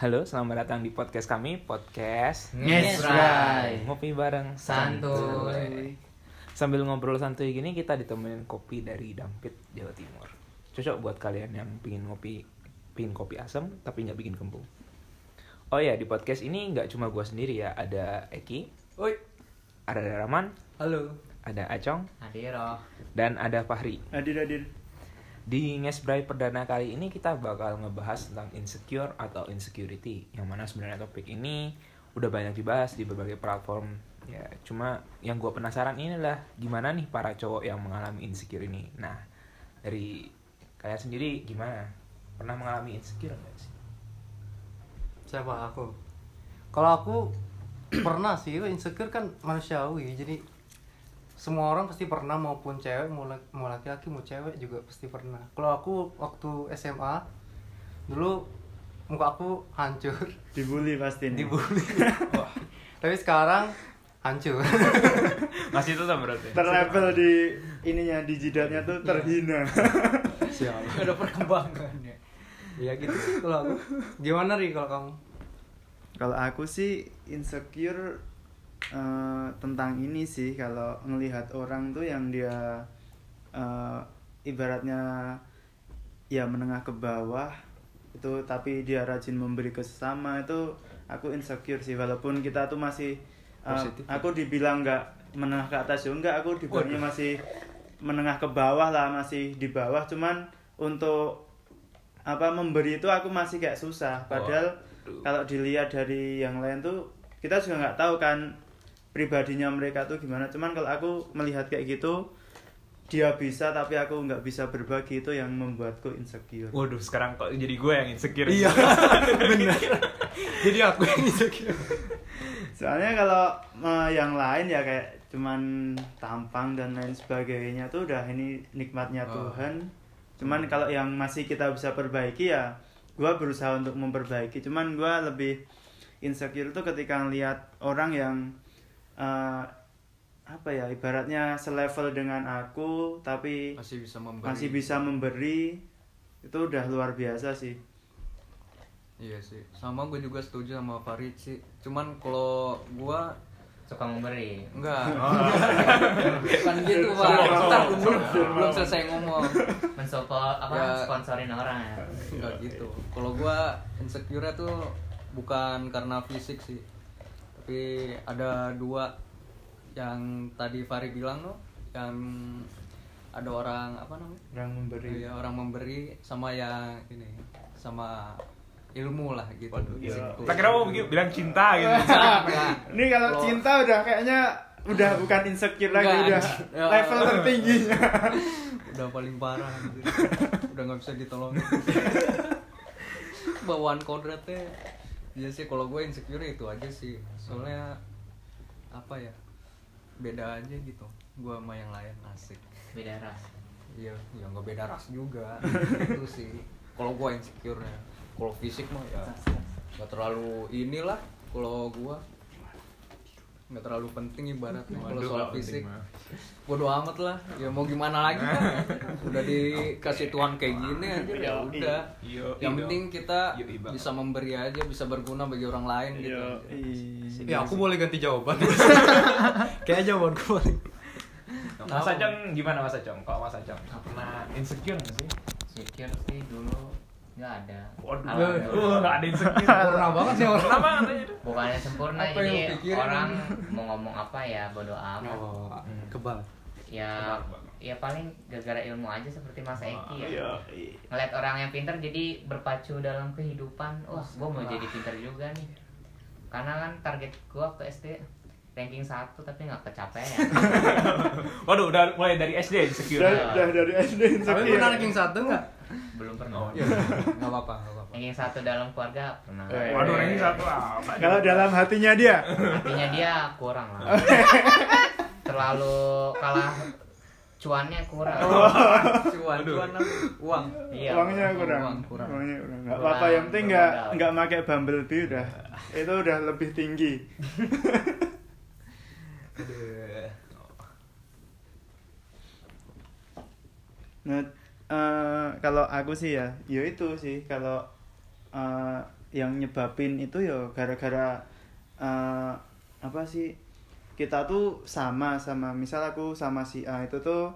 Halo, selamat datang di podcast kami, podcast Ngesrai. Ngopi bareng Santuy. Sambil ngobrol santuy gini kita ditemenin kopi dari Dampit, Jawa Timur. Cocok buat kalian yang pingin ngopi, pingin kopi asam tapi nggak bikin kembung. Oh ya, di podcast ini nggak cuma gua sendiri ya, ada Eki, Oi. ada Rahman, Halo. ada Acong, Adiro. dan ada Fahri. Hadir hadir. Di Ngesbray perdana kali ini kita bakal ngebahas tentang insecure atau insecurity Yang mana sebenarnya topik ini udah banyak dibahas di berbagai platform. Ya cuma yang gue penasaran inilah gimana nih para cowok yang mengalami insecure ini. Nah dari kalian sendiri gimana? Pernah mengalami insecure nggak sih? siapa? Aku? Kalau aku pernah sih insecure kan manusiawi. Jadi semua orang pasti pernah maupun cewek mau laki- mau laki-laki mau cewek juga pasti pernah. Kalau aku waktu SMA dulu muka aku hancur. Dibully pasti nih. dibully. Tapi sekarang hancur. Masih itu berarti? Terlabel di ininya di jidatnya tuh terhina. siapa ada perkembangannya. Ya gitu. Sih kalau aku gimana ri kalau kamu? Kalau aku sih insecure eh, tentang ini sih kalau ngelihat orang tuh yang dia eh, ibaratnya ya menengah ke bawah itu tapi dia rajin memberi ke sesama itu aku insecure sih. Walaupun kita tuh masih Positif. aku dibilang nggak menengah ke atas ya enggak aku dibilangnya masih menengah ke bawah lah masih di bawah. Cuman untuk apa memberi itu aku masih kayak susah. Padahal kalau dilihat dari yang lain tuh kita juga nggak tahu kan pribadinya mereka tuh gimana. Cuman kalau aku melihat kayak gitu dia bisa tapi aku nggak bisa berbagi itu yang membuatku insecure. Waduh sekarang kok jadi gue yang insecure iya. Benar. Jadi aku yang insecure. Soalnya kalau eh, yang lain ya kayak cuman tampang dan lain sebagainya tuh udah ini nikmatnya Oh. Tuhan. Cuman kalau yang masih kita bisa perbaiki ya gua berusaha untuk memperbaiki. Cuman gua lebih insecure tuh ketika ngelihat orang yang eh, apa ya ibaratnya selevel dengan aku tapi masih bisa memberi masih bisa memberi itu udah luar biasa sih Iya sih, sama gue juga setuju sama Farid sih. Cuman kalau gue Suka memberi. enggak, bukan gitu pak. Bentar, belum, belum, belum selesai ngomong. Mensupport apa Ya. sponsorin orang ya. Enggak gitu. Kalau gue insecure tuh bukan karena fisik sih, tapi ada dua yang tadi Farid bilang tuh, yang ada orang apa namanya? orang memberi Iya, orang memberi sama yang ini sama ilmu lah gitu. iya. Insecure. Tak kira mau bilang cinta gitu Enggak. Ini kalau Kalau- cinta udah kayaknya udah bukan insecure lagi Enggak, udah ya. level tertingginya. udah paling parah gitu. udah nggak bisa ditolongin bawaan kodratnya ya sih kalau gue insecure itu aja sih. Soalnya apa ya beda aja gitu. Gue sama yang lain asik. Beda ras. iya ya nggak beda ras juga. Itu sih. Kalau gue insecure nya kalau fisik mah ya nggak terlalu inilah kalau gue nggak terlalu penting ibaratnya kalau soal fisik. bodo amat lah. Ya mau gimana lagi kan? Udah dikasih Tuhan kayak gini aja ya udah. Yo, yang penting kita bisa memberi aja bisa berguna bagi orang lain gitu. ya aku boleh ganti jawaban. Kayak jawabanku paling Mas Acong gimana Mas Acong? Kalau Mas Acong pernah insecure nggak sih? Secure sih dulu nggak ada. Waduh, Alhamdulillah. uh, nggak ada insecure. pernah banget sih orang Pernah banget aja. Bukannya sempurna Apa yang jadi orang mau ngomong apa ya bodo amat. oh kebal Ya ya paling gara-gara ilmu aja seperti Mas Eki ya. Iya. Ngeliat orang yang pintar jadi berpacu dalam kehidupan. Wah, gua mau jadi pintar juga nih. Karena kan target gua waktu SD ranking 1 tapi nggak kecapean. Waduh, udah mulai dari SD insecure. Udah, udah dari SD tapi insecure. pernah ranking satu nggak Belum pernah. Oh, ya nggak apa-apa nggak apa-apa Ranking 1 dalam keluarga pernah. Eh. Waduh, ranking satu apa? Kalau dalam hatinya dia Artinya dia kurang lah. Terlalu kalah cuannya kurang. cuan cuan apa? uang Iya. uangnya kurang. Uang kurang. Uangnya kurang. Enggak Kurang, apa-apa yang penting enggak bermodal. enggak pakai Bumblebee udah. Itu udah lebih tinggi. Nah, eh, kalau aku sih ya, ya itu sih. Kalau eh, yang nyebabin itu ya gara-gara eh, apa sih kita tuh sama sama misal aku sama si A itu tuh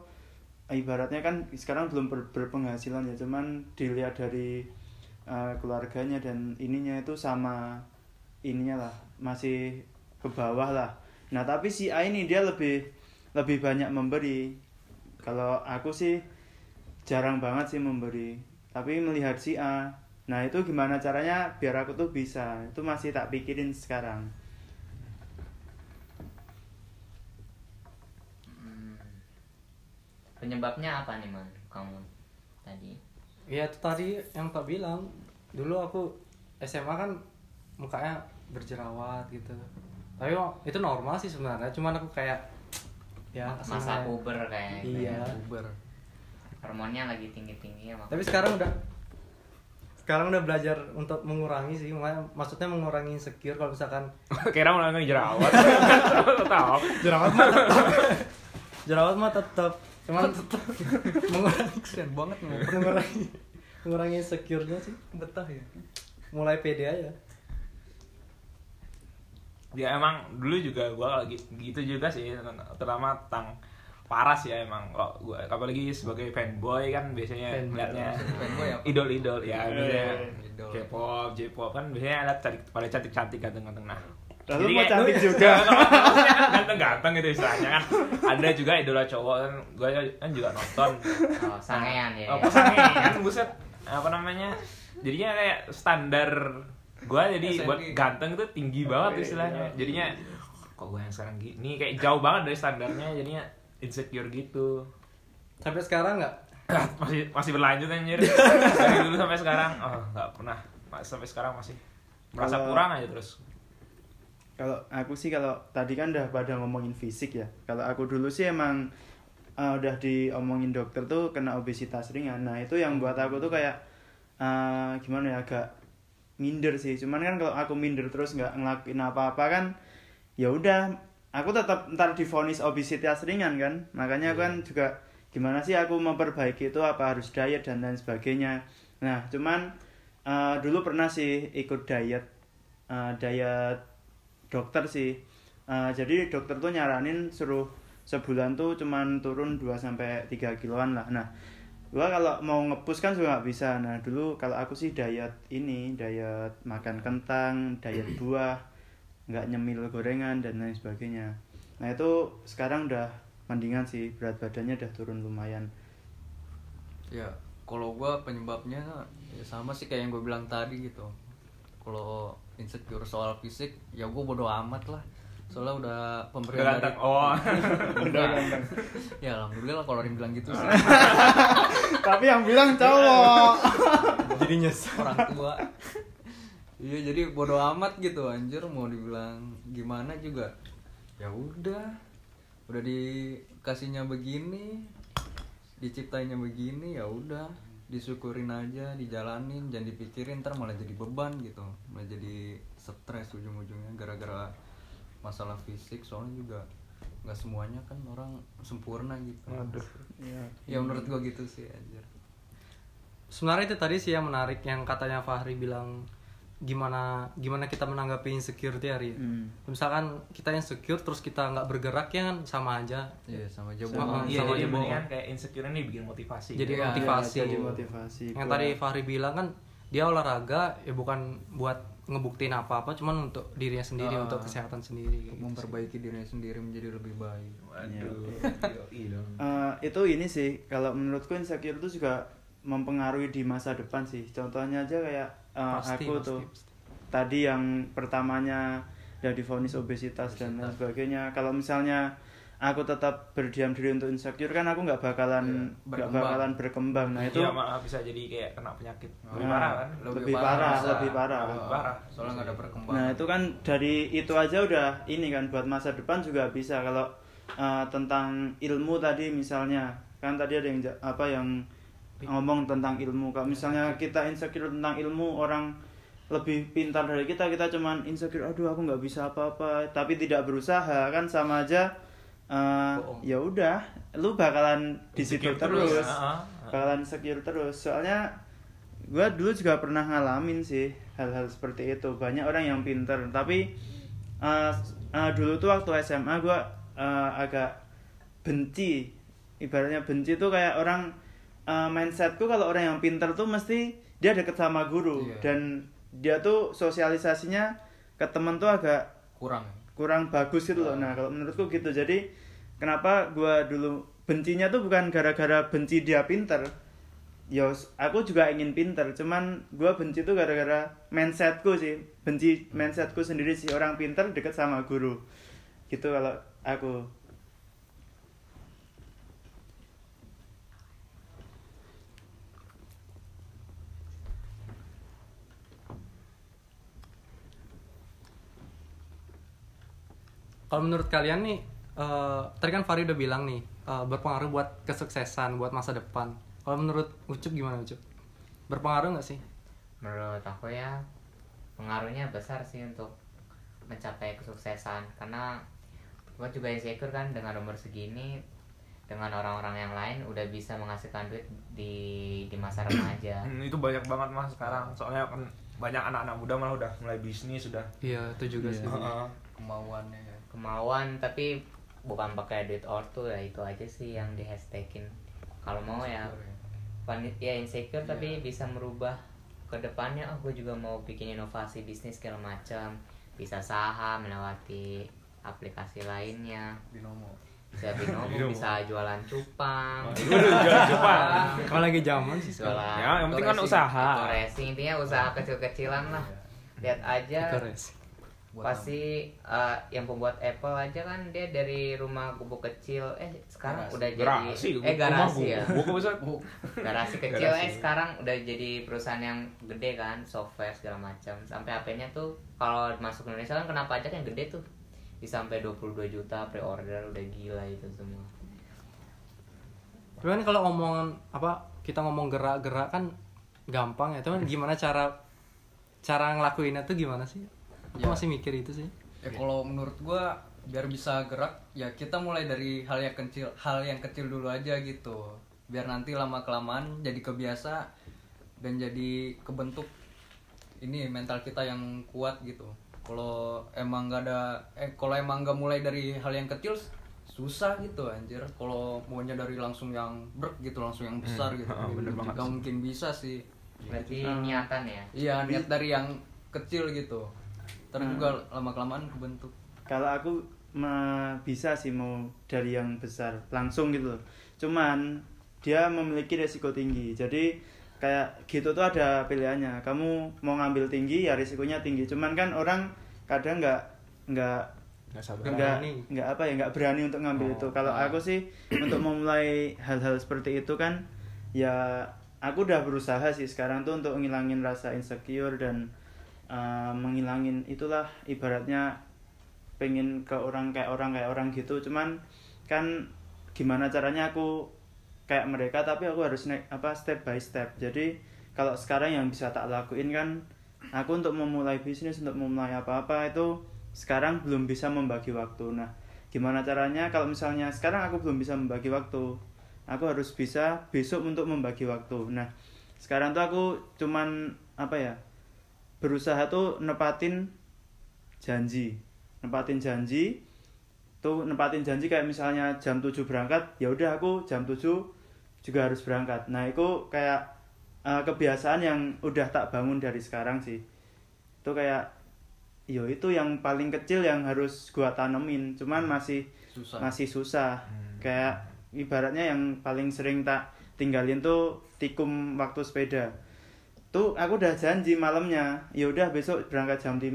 ibaratnya kan sekarang belum ber- berpenghasilan ya cuman dilihat dari eh, keluarganya dan ininya itu sama ininya lah masih ke bawah lah. Nah tapi si A ini dia lebih lebih banyak memberi. Kalau aku sih jarang banget sih memberi tapi melihat si A nah itu gimana caranya biar aku tuh bisa itu masih tak pikirin sekarang Hmm. Penyebabnya apa nih man kamu tadi? ya itu tadi yang tak bilang dulu aku SMA kan mukanya berjerawat gitu tapi kok itu normal sih sebenarnya cuman aku kayak ya Masa puber kayak gitu Iya. ya. Hormonnya lagi tinggi-tinggi ya tapi sekarang udah sekarang udah belajar untuk mengurangi sih makanya- maksudnya mengurangi insecure kalau misalkan Kira mau nggak jerawat. Tahu. jerawat mah tetap jerawat mah tetap cuman tetap mengurangi Kesian banget mengurangi mengurangi insecure-nya sih Betah ya. mulai pede aja Ya emang dulu juga gua lagi gitu juga sih terutama tentang paras ya emang kalau gua apalagi sebagai fanboy kan biasanya Fanboy. ngeliatnya Fanboy apa? idol-idol ya biasanya Idol. K-pop, J-pop kan biasanya ada cantik pada cantik-cantik ganteng-ganteng. Nah Lalu mau cantik juga. Ganteng-ganteng gitu istilahnya kan. Ada juga idola cowok kan gue kan juga nonton. Oh, sangean ya. Oh, pasangan kan buset. Apa namanya? Jadinya kayak standar. Gua jadi buat ganteng itu tinggi banget istilahnya. jadinya kok gue yang sekarang gini? Kayak jauh banget dari standarnya jadinya insecure gitu sampai sekarang nggak masih masih berlanjut anjir dari dulu sampai sekarang oh nggak pernah sampai sekarang masih merasa Kalau- kurang aja terus Kalau aku sih kalau tadi kan udah pada ngomongin fisik ya. Kalau aku dulu sih emang uh, udah diomongin dokter tuh kena obesitas ringan. Nah itu yang buat aku tuh kayak uh, gimana ya agak minder sih. Cuman kan kalau aku minder terus nggak ngelakuin apa-apa kan ya udah aku tetap ntar divonis obesitas ringan kan. Makanya aku kan juga gimana sih aku memperbaiki itu apa harus diet dan lain sebagainya. Nah cuman uh, dulu pernah sih ikut diet uh, diet dokter sih Uh, jadi dokter tuh nyaranin suruh sebulan tuh cuman turun 2 sampai 3 kiloan lah nah gua kalau mau ngepus kan juga nggak bisa nah dulu kalau aku sih diet ini diet makan kentang diet buah nggak nyemil gorengan dan lain sebagainya nah itu sekarang udah mendingan sih berat badannya udah turun lumayan Ya, kalau gua penyebabnya ya sama sih kayak yang gue bilang tadi gitu. Kalau insecure soal fisik, ya gua bodo amat lah. Soalnya udah pemberian Udah ganteng. Oh. Udah ganteng. ya alhamdulillah kalau ada yang bilang gitu sih. tapi yang bilang cowok jadi nyesel orang tua. Iya jadi bodo amat gitu anjir mau dibilang gimana juga. Ya udah. Udah dikasihnya begini, diciptainya begini ya udah disyukurin aja dijalanin jangan dipikirin ntar malah jadi beban gitu malah jadi stres ujung-ujungnya gara-gara masalah fisik soalnya juga nggak semuanya kan orang sempurna gitu ya, ya menurut gua gitu sih anjir sebenarnya itu tadi sih yang menarik yang katanya Fahri bilang gimana gimana kita menanggapi insecurity hari ya. Hmm. misalkan kita insecure terus kita nggak bergerak ya kan sama aja Iya sama aja Sama- bohong. Iya, sama jadi mendingan kayak insecure ini bikin motivasi. jadi Iya, motivasi jadi motivasi yang tadi Fahri bilang kan dia olahraga ya bukan buat ngebuktiin apa-apa cuman untuk dirinya sendiri Ah. untuk kesehatan sendiri untuk gitu sih. memperbaiki dirinya sendiri menjadi lebih baik Waduh. Eh, itu ini sih kalau menurutku insecure itu juga mempengaruhi di masa depan sih contohnya aja kayak eh, Pasti, aku pasti, tuh pasti. tadi yang pertamanya udah divonis obesitas dan lain sebagainya kalau misalnya aku tetap berdiam diri untuk insecure kan aku nggak bakalan Iya, nggak berkembang. bakalan berkembang nah itu Iya malah bisa jadi kayak kena penyakit lebih Nah, parah kan. Lebih parah, masa. lebih parah. Lebih parah. soalnya nggak ada perkembangan Nah itu kan dari itu aja udah ini kan buat masa depan juga bisa kalau uh, tentang ilmu tadi misalnya kan tadi ada yang apa yang ngomong tentang ilmu. Kalau misalnya kita insecure tentang ilmu orang lebih pintar dari kita kita cuman insecure aduh aku nggak bisa apa-apa. Tapi tidak berusaha kan sama aja uh, ya udah lu bakalan di situ terus. Heeh. bakalan secure terus. Soalnya gue dulu juga pernah ngalamin sih hal-hal seperti itu. Banyak orang yang pinter tapi uh, uh, dulu tuh waktu SMA gue uh, agak benci. Ibaratnya benci tuh kayak orang uh, mindsetku kalau orang yang pinter tuh mesti dia deket sama guru Iya. dan dia tuh sosialisasinya ke temen tuh agak kurang kurang bagus gitu loh. Nah, kalau menurutku gitu. Jadi kenapa gua dulu bencinya tuh bukan gara-gara benci dia pinter. Ya, aku juga ingin pinter, cuman gua benci tuh gara-gara mindsetku sih. Benci mindsetku sendiri sih orang pinter deket sama guru. Gitu kalau aku. Kalau menurut kalian nih, eh, tadi kan Fari udah bilang nih eh, berpengaruh buat kesuksesan, buat masa depan. Kalau menurut Ucup gimana Ucup? Berpengaruh nggak sih? menurut aku ya pengaruhnya besar sih untuk mencapai kesuksesan karena gua juga insecure kan dengan umur segini dengan orang-orang yang lain udah bisa menghasilkan duit di di masa remaja Hmm, itu banyak banget mas sekarang soalnya kan banyak anak-anak muda malah udah mulai bisnis sudah Iya, itu juga sih. Heeh. kemauannya ya kemauan tapi bukan pakai duit ortu ya itu aja sih yang di hashtagin kalau mau ya panit ya. Insecure tapi bisa merubah ke depannya oh gue juga mau bikin inovasi bisnis segala macam. Bisa saham melewati aplikasi lainnya. Binomo. Bisa binomo Binomo. bisa jualan cupang. Waduh, jualan cupang. Kalau lagi zaman sih jualan Ya, yang penting kan usaha. Racing intinya usaha kecil-kecilan lah. Lihat aja. Buat pasti eh, yang pembuat Apple aja kan dia dari rumah gubuk kecil eh sekarang Garasi. udah jadi Garasi, eh garasi ya bisa Oh, garasi kecil Garasi. eh sekarang udah jadi perusahaan yang gede kan software segala macam sampai HP-nya tuh kalau masuk Indonesia kan kena pajak yang gede tuh bisa sampai 22 juta pre-order udah gila itu semua Cuman kalau ngomong apa kita ngomong gerak-gerak kan gampang ya. Cuman gimana cara cara ngelakuinnya tuh gimana sih? Aku Ya. masih mikir itu sih. ya kalau menurut gua biar bisa gerak ya kita mulai dari hal yang kecil hal yang kecil dulu aja gitu biar nanti lama kelamaan jadi kebiasa dan jadi kebentuk ini mental kita yang kuat gitu kalau emang nggak ada eh kalau emang nggak mulai dari hal yang kecil susah gitu anjir kalau maunya dari langsung yang brek gitu langsung yang besar Hmm, gitu oh, bener banget nggak sih. mungkin bisa sih berarti Hmm. niatan ya iya niat dari yang kecil gitu terus Hmm. juga lama kelamaan kebentuk. Kalau aku me- bisa sih mau dari yang besar langsung gitu loh. cuman dia memiliki resiko tinggi. Jadi kayak gitu tuh ada pilihannya. Kamu mau ngambil tinggi ya risikonya tinggi. Cuman kan orang kadang nggak nggak nggak nggak apa ya nggak berani untuk ngambil Oh, itu. Kalau ah. aku sih untuk memulai hal-hal seperti itu kan ya aku udah berusaha sih sekarang tuh untuk ngilangin rasa insecure dan uh, menghilangin itulah ibaratnya pengen ke orang kayak orang kayak orang gitu. Cuman kan gimana caranya aku kayak mereka tapi aku harus naik apa step by step. Jadi kalau sekarang yang bisa tak lakuin kan aku untuk memulai bisnis untuk memulai apa-apa itu sekarang belum bisa membagi waktu. Nah gimana caranya? Kalau misalnya sekarang aku belum bisa membagi waktu aku harus bisa besok untuk membagi waktu. Nah sekarang tuh aku cuman apa ya berusaha tuh nepatin janji. Nepatin janji. Tuh nepatin janji kayak misalnya jam 7 berangkat ya udah aku jam 7 juga harus berangkat. Nah itu kayak eh, kebiasaan yang udah tak bangun dari sekarang sih. Itu kayak yo itu yang paling kecil yang harus gua tanemin. Cuman masih susah. masih susah. Hmm. kayak ibaratnya yang paling sering tak tinggalin tuh tikum waktu sepeda tuh aku udah janji malamnya ya udah besok berangkat jam 5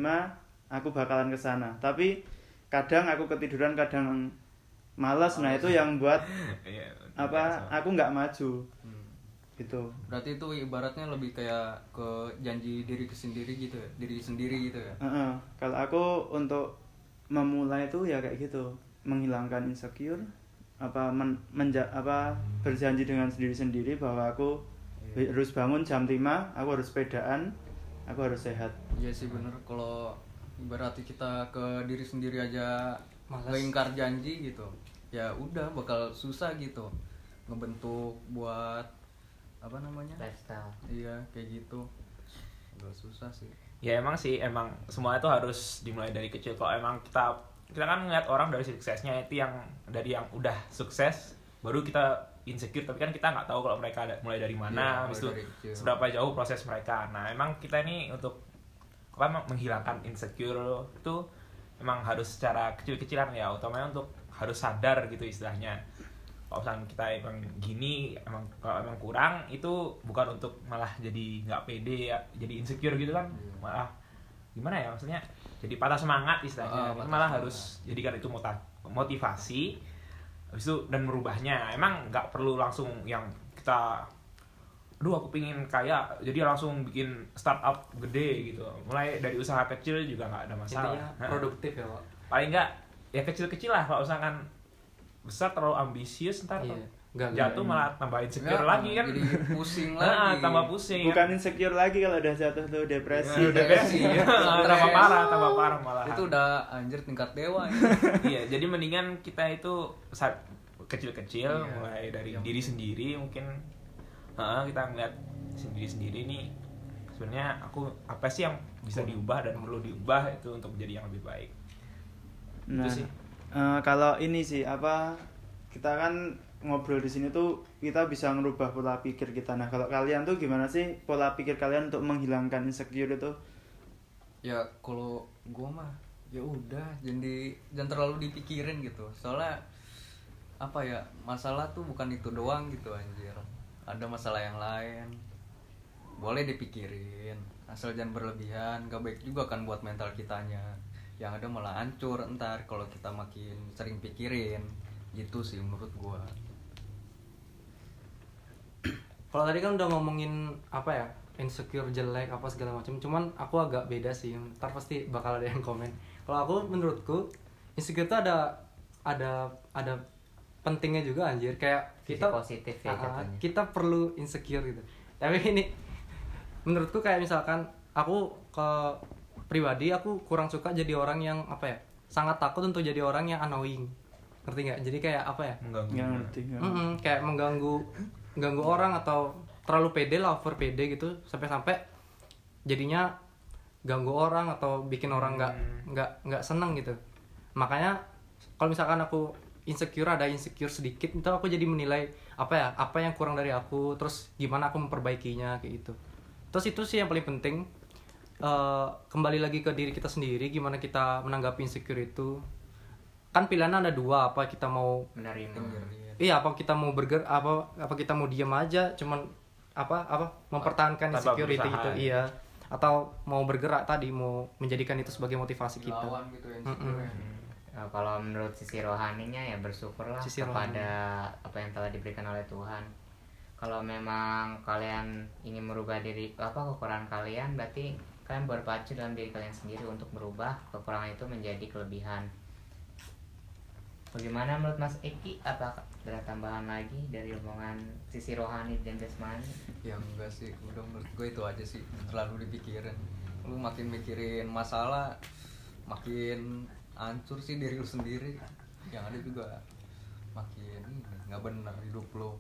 aku bakalan ke sana. Tapi kadang aku ketiduran kadang malas nah itu yang buat Iya, apa nggak aku nggak maju. Hmm. gitu. Berarti itu ibaratnya lebih kayak ke janji diri ke sendiri gitu ya diri sendiri gitu ya? Heeh. kalau aku untuk memulai itu ya kayak gitu. Menghilangkan insecure apa men, menja- apa berjanji dengan sendiri sendiri bahwa aku Iya. harus bangun jam 5 aku harus sepedaan aku harus sehat. Iya sih bener. Kalau berarti kita ke diri sendiri aja Malas. ngeingkar janji gitu ya udah bakal susah gitu ngebentuk buat apa namanya? Lifestyle. Iya kayak gitu. Udah susah sih. Ya emang sih emang semua itu harus dimulai dari kecil. Kalau emang kita kita kan ngeliat orang dari suksesnya itu yang dari yang udah sukses baru kita insecure tapi kan kita nggak tahu kalau mereka ada- mulai dari mana mulai habis itu seberapa jauh proses mereka. Nah emang kita ini untuk apa menghilangkan insecure itu emang harus secara kecil-kecilan ya. Utamanya untuk harus sadar gitu istilahnya. Kalau misalnya kita emang gini emang kalau emang kurang itu bukan untuk malah jadi nggak pede ya jadi insecure gitu kan. Iya. malah gimana ya maksudnya? Jadi patah semangat istilahnya. Oh, patah malah semangat. harus jadikan itu motivasi habis itu dan merubahnya. Emang nggak perlu langsung yang kita aduh aku pingin kaya jadi langsung bikin startup gede gitu. Mulai dari usaha kecil juga nggak ada masalah. Intinya produktif ya pak. Paling nggak ya kecil-kecil lah kalau usahakan besar terlalu ambisius ntar iya nggak jatuh nggak- malah tambah insecure Ya, lagi kan? jadi pusing Nah, lagi. tambah pusing. Bukan insecure lagi kalau udah jatuh tuh depresi. Iya, depresi. Iya, tambah stres. parah tambah parah malah itu udah anjir tingkat dewa ya. iya jadi mendingan kita itu saat kecil-kecil Iya. mulai dari Yang- diri sendiri mungkin. Heeh, kita ngeliat sendiri sendiri nih. Sebenarnya aku apa sih yang bisa diubah dan perlu diubah itu untuk menjadi yang lebih baik? Nah, Itu sih. eh, kalau ini sih apa kita kan ngobrol di sini tuh kita bisa ngerubah pola pikir kita. Nah, kalau kalian tuh gimana sih pola pikir kalian untuk menghilangkan insecure itu? ya kalau gua mah ya udah jadi jangan terlalu dipikirin gitu. Soalnya apa ya masalah tuh bukan itu doang gitu anjir. Ada masalah yang lain. Boleh dipikirin asal jangan berlebihan. Gak baik juga kan buat mental kitanya. Yang ada malah hancur ntar kalau kita makin sering pikirin. Gitu sih menurut gua kalau tadi kan udah ngomongin apa ya insecure jelek apa segala macam cuman aku agak beda sih. Ntar pasti bakal ada yang komen. Kalau aku menurutku insecure itu ada ada ada pentingnya juga anjir. Kayak Sisi kita positif ya jatuhnya. kita perlu insecure gitu. Tapi ini menurutku kayak misalkan aku ke pribadi aku kurang suka jadi orang yang apa ya sangat takut untuk jadi orang yang annoying. Ngerti nggak? Jadi kayak apa ya? Mengganggu. Nggak ngerti. nggak ngerti. Mm-mm, kayak mengganggu mengganggu orang atau terlalu pede lah over pede gitu sampai-sampai jadinya ganggu orang atau bikin orang nggak nggak nggak seneng gitu. Makanya kalau misalkan aku insecure ada insecure sedikit itu aku jadi menilai apa ya apa yang kurang dari aku terus gimana aku memperbaikinya kayak gitu. Terus itu sih yang paling penting. Eh, kembali lagi ke diri kita sendiri gimana kita menanggapi insecure itu. Kan pilihannya ada dua apa kita mau menerima Iya, apa kita mau berger apa apa kita mau diam aja cuman apa apa mempertahankan Tanpa insecurity berusaha, itu ya. iya atau mau bergerak tadi mau menjadikan itu sebagai motivasi kita. lawan gitu ya Mm-mm. insecure-nya. Nah, kalau menurut sisi rohaninya ya bersyukurlah Sisi kepada apa yang telah diberikan oleh Tuhan. Kalau memang kalian ingin merubah diri apa kekurangan kalian, berarti kalian berpacu dalam diri kalian sendiri untuk merubah kekurangan itu menjadi kelebihan. Bagaimana menurut Mas Eki? Apa ada tambahan lagi dari omongan sisi rohani dan jasmani? ya enggak sih. Udah menurut gue itu aja sih terlalu dipikirin. Lu makin mikirin masalah makin hancur sih diri lu sendiri. Yang ada juga makin nggak bener hidup lu.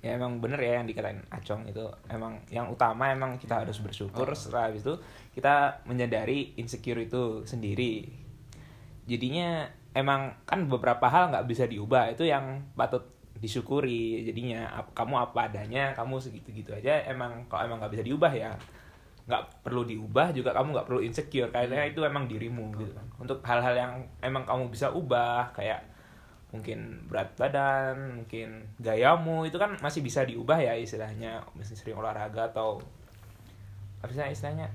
Ya emang bener ya yang dikatain Acong itu. Emang yang utama emang kita harus bersyukur. Oh. setelah habis itu kita menyadari insecure itu sendiri. Jadinya emang kan beberapa hal nggak bisa diubah. Itu yang patut disyukuri jadinya. Ap- kamu apa adanya kamu segitu gitu aja. Emang kalau emang nggak bisa diubah ya nggak perlu diubah juga kamu nggak perlu insecure. Karena itu emang dirimu gitu kan. Untuk hal-hal yang emang kamu bisa ubah kayak mungkin berat badan mungkin gayamu itu kan masih bisa diubah ya istilahnya. Misalnya sering olahraga atau apa istilahnya?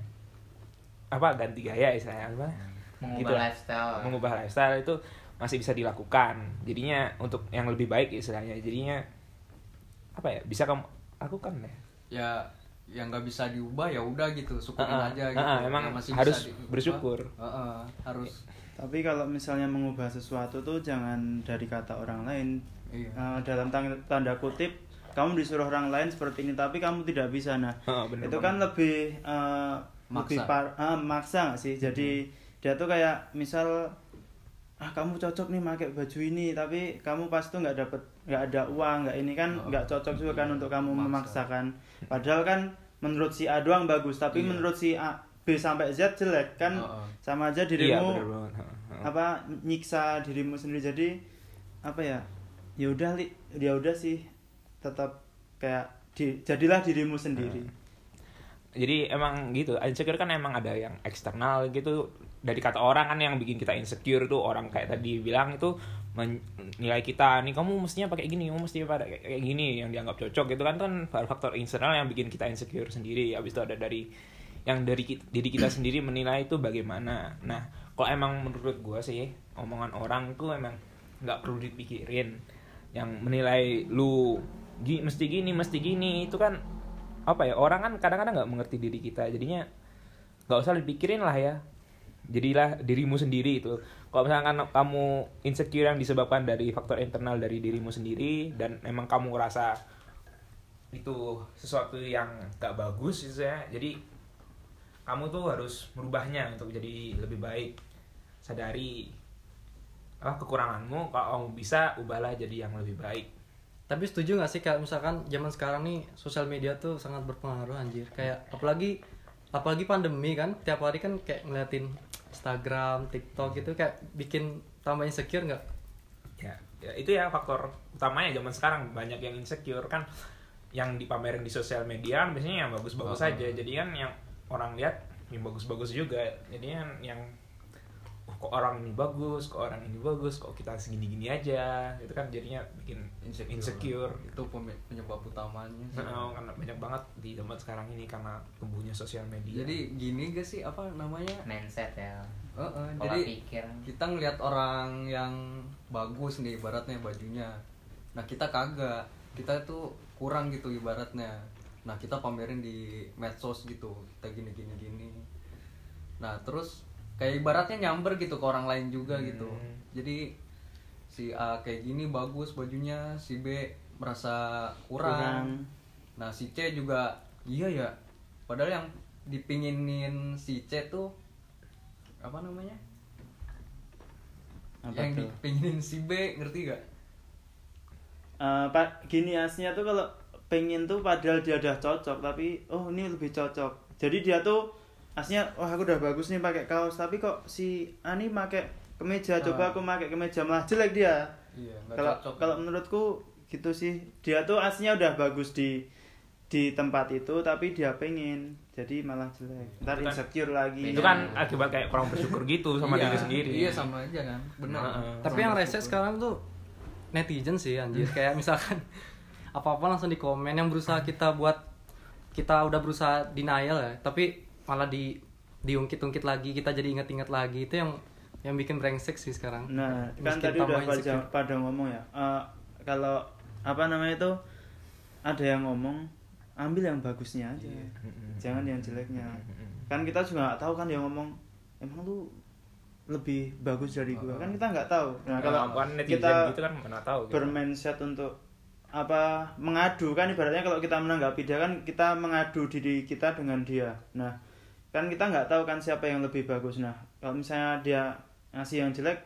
Apa ganti gaya istilahnya apa Mengubah Gitu lah. lifestyle. mengubah lifestyle itu masih bisa dilakukan jadinya untuk yang lebih baik istilahnya jadinya apa ya bisa kamu lakukan ya ya yang nggak bisa diubah ya udah gitu syukurin Ah, ah, aja gitu ah, emang Yang masih harus bisa diubah, bersyukur. ah, ah, harus Tapi kalau misalnya mengubah sesuatu tuh jangan dari kata orang lain. iya Eh, dalam tanda kutip kamu disuruh orang lain seperti ini tapi kamu tidak bisa. Nah, Ah, bener itu banget. kan lebih eh, lebih Maksa. par ah, maksa nggak sih? Jadi dia tuh kayak misal ah kamu cocok nih pakai baju ini tapi kamu pas itu nggak dapet nggak ada uang nggak ini kan Oh. nggak cocok juga kan untuk kamu Memaksa. memaksakan padahal kan menurut si A doang bagus tapi Iya. menurut si A B sampai Z jelek kan Oh, oh. sama aja iya dirimu bener banget Heeh. apa nyiksa dirimu sendiri jadi apa ya ya udah li ya udah sih tetap kayak di, jadilah dirimu sendiri jadi emang gitu insecure kan emang ada yang eksternal gitu dari kata orang kan yang bikin kita insecure tuh orang kayak tadi bilang itu menilai kita nih kamu mestinya pakai gini kamu mesti pada kayak kayak gini yang dianggap cocok gitu kan kan faktor eksternal yang bikin kita insecure sendiri. Habis itu ada dari yang dari ki- diri kita sendiri menilai itu bagaimana. Nah kalau emang menurut gua sih omongan orang tuh emang nggak perlu dipikirin. Yang menilai lu gi, mesti gini mesti gini itu kan apa ya orang kan kadang-kadang nggak mengerti diri kita. Jadinya nggak usah dipikirin lah ya jadilah dirimu sendiri itu. Kalau misalkan kamu insecure yang disebabkan dari faktor internal dari dirimu sendiri dan emang kamu ngerasa itu sesuatu yang gak bagus gitu ya jadi kamu tuh harus merubahnya untuk jadi lebih baik. Sadari apa kekuranganmu kalau kamu bisa ubahlah jadi yang lebih baik. Tapi setuju gak sih kayak misalkan zaman sekarang nih sosial media tuh sangat berpengaruh anjir. Kayak apalagi apalagi pandemi kan tiap hari kan kayak ngeliatin Instagram, TikTok gitu kayak bikin tambah insecure nggak? ya, ya itu ya faktor utamanya zaman sekarang banyak yang insecure kan yang dipamerin di sosial media kan biasanya yang bagus-bagus Oh. aja jadi kan yang orang lihat yang bagus-bagus juga jadi kan yang "Oh, kok orang ini bagus kok orang ini bagus kok kita segini-gini aja. Itu kan jadinya bikin insecure, insecure. itu penyebab utamanya sih. Nah, karena banyak banget di zaman sekarang ini karena tumbuhnya sosial media. Jadi gini gak sih apa namanya? Mindset ya. Heeh, pola jadi pikir. kita ngelihat orang yang bagus nih ibaratnya bajunya. Nah kita kagak. Kita tuh kurang gitu ibaratnya. Nah kita pamerin di medsos gitu. Kita gini gini gini nah terus kayak ibaratnya nyamber gitu ke orang lain juga gitu. Hmm. jadi si A kayak gini bagus bajunya si B merasa kurang, Kurang. nah si C juga iya ya. Padahal yang dipinginin si C tuh apa namanya? Apa yang tuh? dipinginin si B ngerti gak Eh, pak gini aslinya tuh kalau pengen tuh padahal dia udah cocok tapi oh ini lebih cocok. Jadi dia tuh aslinya wah aku udah bagus nih pakai kaos tapi kok si Ani pakai kemeja? Ah. coba aku pakai kemeja malah jelek dia. Iya kalau cocok kalau menurutku gitu sih. Dia tuh aslinya udah bagus di di tempat itu tapi dia pengen jadi malah jelek. Ntar Itu kan- insecure lagi. Itu kan akibat kayak kurang bersyukur gitu sama Iya, diri sendiri. iya sama aja kan. Benar. Heeh. Tapi yang rese sekarang tuh netizen sih anjir. kayak misalkan apa-apa langsung di komen yang berusaha kita buat kita udah berusaha denial ya, tapi malah di diungkit-ungkit lagi, kita jadi inget-inget lagi. Itu yang yang bikin brengsek sih sekarang. Nah, kan Miskin tadi udah pada, pada ngomong ya. eh, kalau apa namanya itu ada yang ngomong ambil yang bagusnya aja, Iya. jangan yang jeleknya. Kan kita juga nggak tahu kan yang ngomong emang lu lebih bagus dari gua kan kita nggak tahu. Nah kalau kan kita gitu kan mana tahu gitu. bermindset untuk apa mengadu kan ibaratnya kalau kita menanggapi dia kan kita mengadu diri kita dengan dia nah kan kita nggak tahu kan siapa yang lebih bagus nah kalau misalnya dia ngasih yang jelek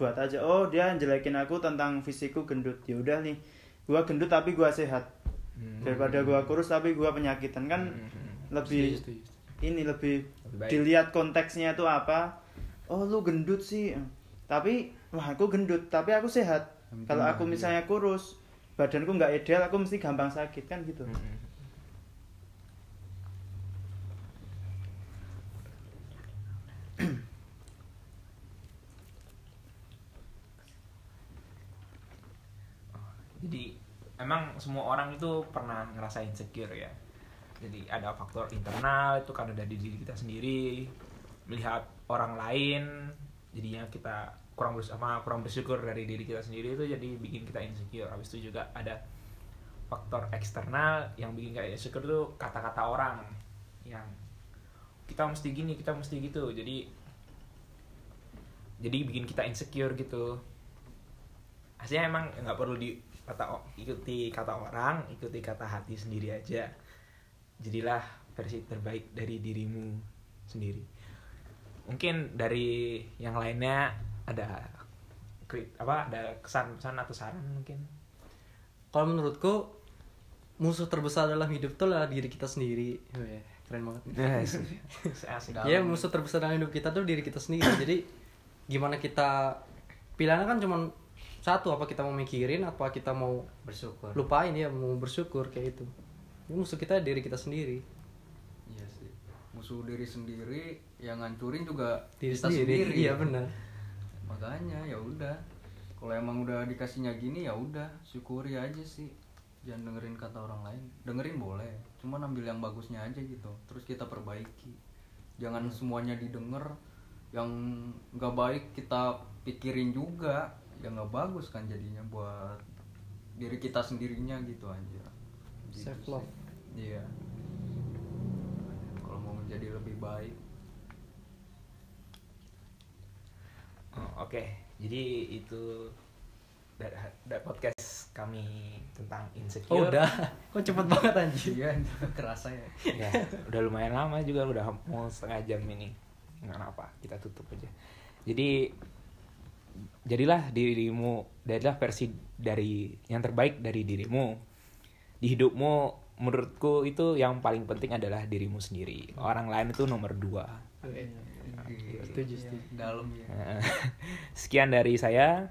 buat aja oh dia jelekin aku tentang fisikku gendut ya udah nih gua gendut tapi gua sehat Hmm. daripada gua kurus tapi gua penyakitan kan Hmm. lebih Setuju, setuju. ini lebih Lebih dilihat konteksnya itu apa oh lu gendut sih tapi wah aku gendut tapi aku sehat kalau aku bahagia. misalnya kurus badanku nggak ideal aku mesti gampang sakit kan gitu Hmm. Jadi emang semua orang itu pernah ngerasain insecure ya. Jadi ada faktor internal itu karena dari diri kita sendiri melihat orang lain jadinya kita kurang bersama kurang bersyukur dari diri kita sendiri itu jadi bikin kita insecure. Habis itu juga ada faktor eksternal yang bikin kayak insecure itu kata-kata orang yang kita mesti gini, kita mesti gitu. Jadi jadi bikin kita insecure gitu. Aslinya emang nggak perlu di kata ikuti kata orang, ikuti kata hati sendiri aja. Jadilah versi terbaik dari dirimu sendiri. Mungkin dari yang lainnya ada apa ada kesan pesan atau saran mungkin Kalau menurutku musuh terbesar dalam hidup itu adalah diri kita sendiri. Weh, keren banget. Yes. Ya musuh terbesar dalam hidup kita tuh diri kita sendiri. Jadi gimana kita pilihannya kan cuma satu apa kita mau mikirin apa kita mau bersyukur lupain ya mau bersyukur kayak itu. Ya, musuh kita diri kita sendiri. Iya sih. Musuh diri sendiri yang ngancurin juga Diri kita sendiri. Iya benar. Makanya ya udah. Kalau emang udah dikasihnya gini ya udah, syukuri aja sih. Jangan dengerin kata orang lain. Dengerin boleh, cuman ambil yang bagusnya aja gitu. Terus kita perbaiki. Jangan semuanya didengar yang nggak baik kita pikirin juga. Ya nggak bagus kan jadinya buat diri kita sendirinya gitu aja. Gitu Self love. Iya. Kalau mau menjadi lebih baik. Oh, oke jadi itu dari, dari podcast kami tentang insecure Oh udah. Kok cepet banget anjir. Iya, kerasa ya. ya udah lumayan lama juga udah mau setengah jam ini nggak apa kita tutup aja jadi jadilah dirimu jadilah versi dari yang terbaik dari dirimu. Di hidupmu menurutku itu yang paling penting adalah dirimu sendiri. Orang lain itu nomor dua. Setuju, Iya, setuju. Dalam ya. sekian dari saya